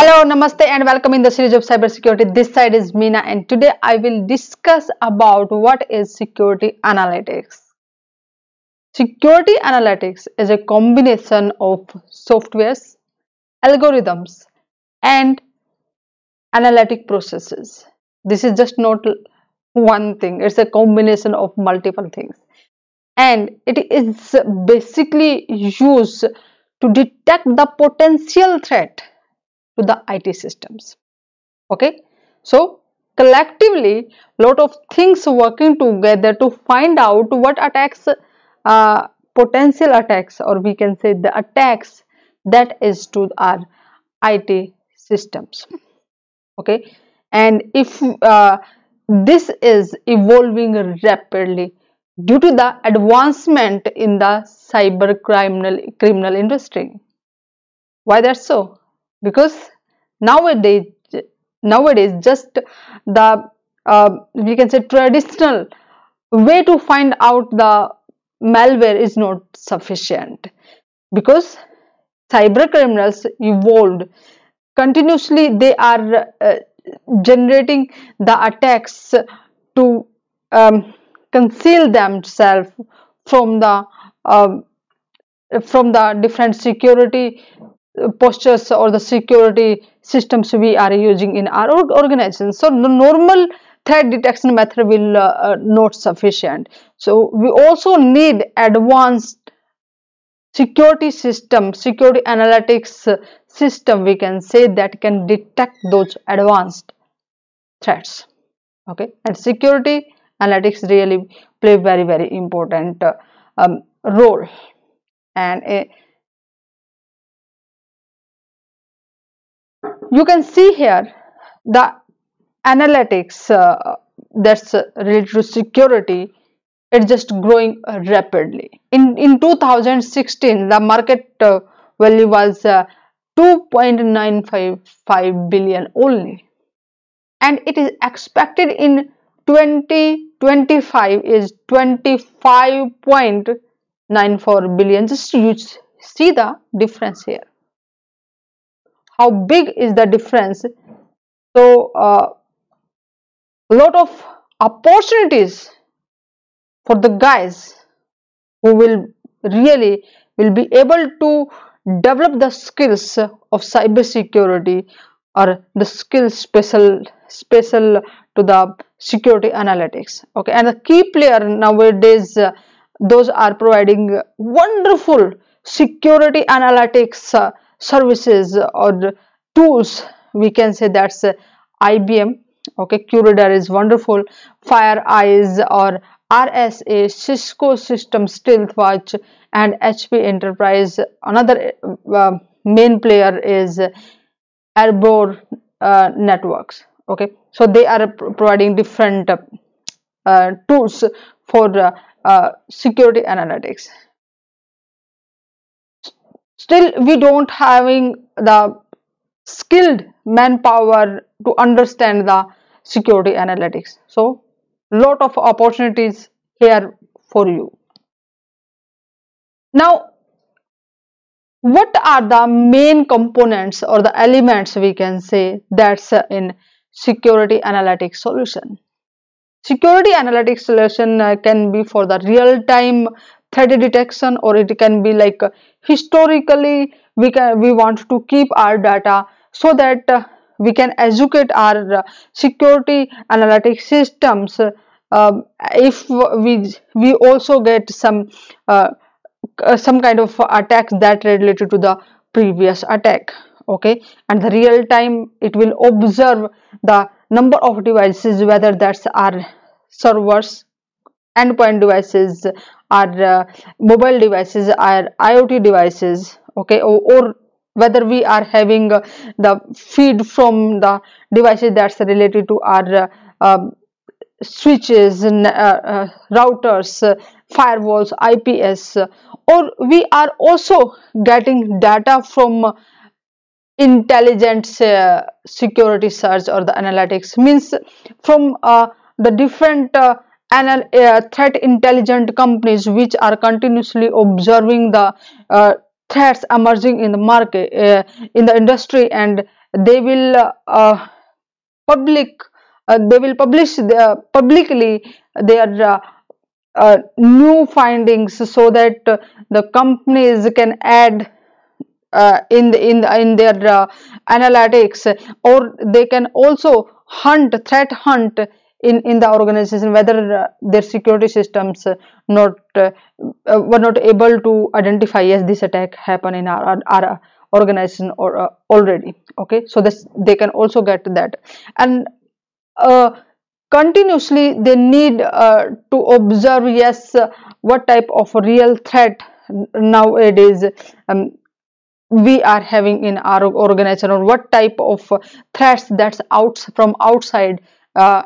Hello, Namaste and welcome in the series of cybersecurity. This side is Meena and today I will discuss about what is security analytics. Security analytics is a combination of softwares, algorithms and analytic processes. This is just not one thing, it's a combination of multiple things. And it is basically used to detect the potential threat to the IT systems. Okay, so collectively, lot of things working together to find out what attacks, uh, potential attacks, or we can say the attacks that is to our IT systems. Okay, and if uh, this is evolving rapidly due to the advancement in the cyber criminal criminal industry. Why that's so? Because nowadays nowadays just the uh, we can say traditional way to find out the malware is not sufficient. Because cyber criminals evolved continuously they are uh, generating the attacks to um, conceal themselves from the uh, from the different security postures or the security systems we are using in our organization. So the normal threat detection method will uh, uh, not sufficient. So we also need advanced security system security analytics system we can say that can detect those advanced threats. Okay? And security analytics really play very very important uh, um, role. And you can see here the analytics uh, that's related to security. It's just growing uh, rapidly. In in 2016 the market uh, value was uh, 2.955 billion only. And it is expected in 2025 is 25.94 billion. Just you see the difference here how big is the difference? So uh, a lot of opportunities for the guys who will really will be able to develop the skills of cyber security or the skills special special to the security analytics okay? And the key player nowadays uh, those are providing wonderful security analytics uh, services or tools we can say that's uh, IBM okay QRadar is wonderful. FireEye or RSA Cisco System Stealthwatch and HP Enterprise. Another uh, main player is Arbor uh, networks. Okay so they are providing different uh, tools for uh, security analytics still we don't having the skilled manpower to understand the security analytics. So lot of opportunities here for you. Now what are the main components or the elements we can say that's in security analytics solution? Security analytics solution uh, can be for the real time threat detection or it can be like uh, historically we can we want to keep our data so that uh, we can educate our uh, security analytic systems. Um, if we we also get some uh, some kind of attacks that related to the previous attack okay? And the real time it will observe the number of devices whether that's our servers endpoint devices our uh, mobile devices our iot devices okay? Or, or whether we are having uh, the feed from the devices that's related to our uh, um, switches uh, uh, routers firewalls ips or we are also getting data from intelligent uh, security search or the analytics. Means from uh, the different uh, and uh, threat intelligent companies which are continuously observing the uh, threats emerging in the market uh, in the industry and they will uh, public uh, they will publish publicly their uh, new findings so that the companies can add uh, in the, in the, in their uh, analytics or they can also hunt threat hunt in in the organization whether uh, their security systems not uh, uh, were not able to identify yes this attack happened in our, our, organization or uh, already okay? So this they can also get that. And continuously they need to observe yes what type of real threat nowadays um, we are having in our organization or what type of threats that's out from outside uh,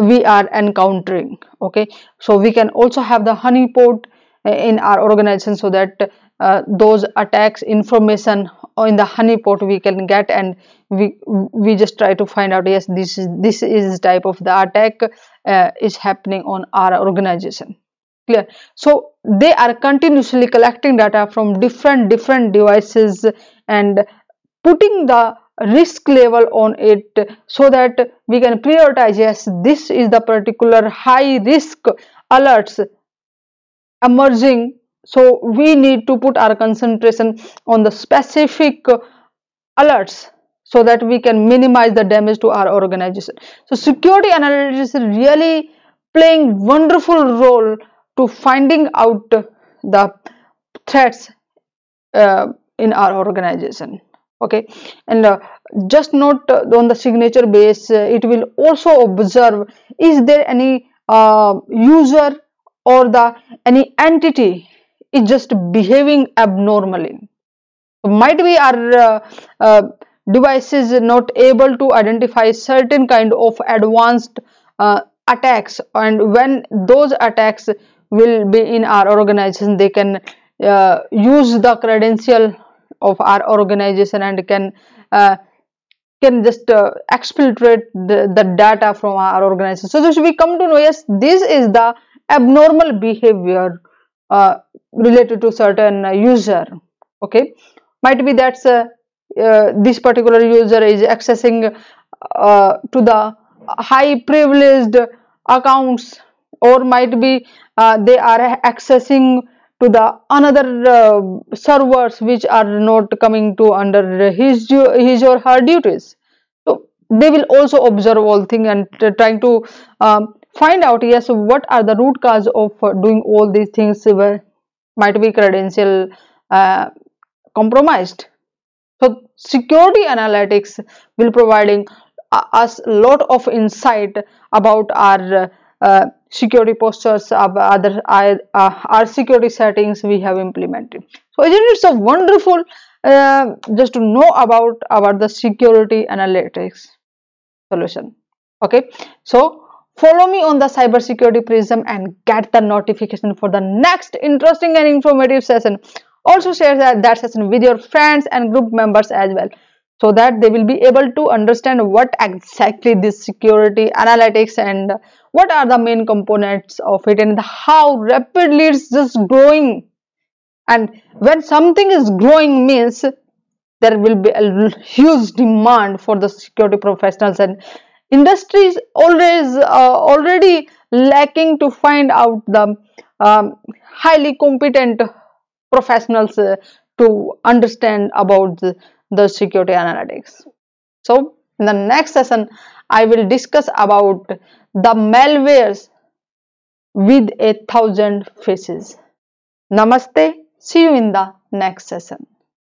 we are encountering okay? So we can also have the honeypot uh, in our organization so that uh, those attacks information in the honeypot we can get and we we just try to find out yes this is this is type of the attack uh, is happening on our organization. Clear? So they are continuously collecting data from different different devices and putting the risk level on it so that we can prioritize yes this is the particular high risk alerts emerging. So we need to put our concentration on the specific alerts so that we can minimize the damage to our organization. So security analytics is really playing wonderful role to finding out the threats uh, in our organization okay? And uh, just not uh, on the signature base uh, it will also observe is there any uh, user or the any entity is just behaving abnormally? Might be our uh, devices not able to identify certain kind of advanced attacks and when those attacks will be in our organization they can uh, use the credential of our organization and can uh, can just uh, exfiltrate the, the data from our organization. So this we come to know yes this is the abnormal behavior uh, related to certain user okay? Might be that's uh, uh, this particular user is accessing to the high privileged accounts or might be uh, they are accessing to the another uh, servers which are not coming to under his his or her duties. So they will also observe all thing and trying to um, find out yes what are the root cause of doing all these things might be credential uh, compromised. So security analytics will providing uh, us lot of insight about our uh, security postures of other uh, our security settings we have implemented. So isn't it so wonderful uh, just to know about about the security analytics solution? Okay. So follow me on the cybersecurity prism and get the notification for the next interesting and informative session. Also share that, that session with your friends and group members as well so that they will be able to understand what exactly this security analytics and what are the main components of it and how rapidly it's just growing. And when something is growing means there will be a huge demand for the security professionals and industries always uh, already lacking to find out the um, highly competent professionals uh, to understand about the, the security analytics. So in the next session, I will discuss about the malwares with a thousand faces. Namaste. See you in the next session.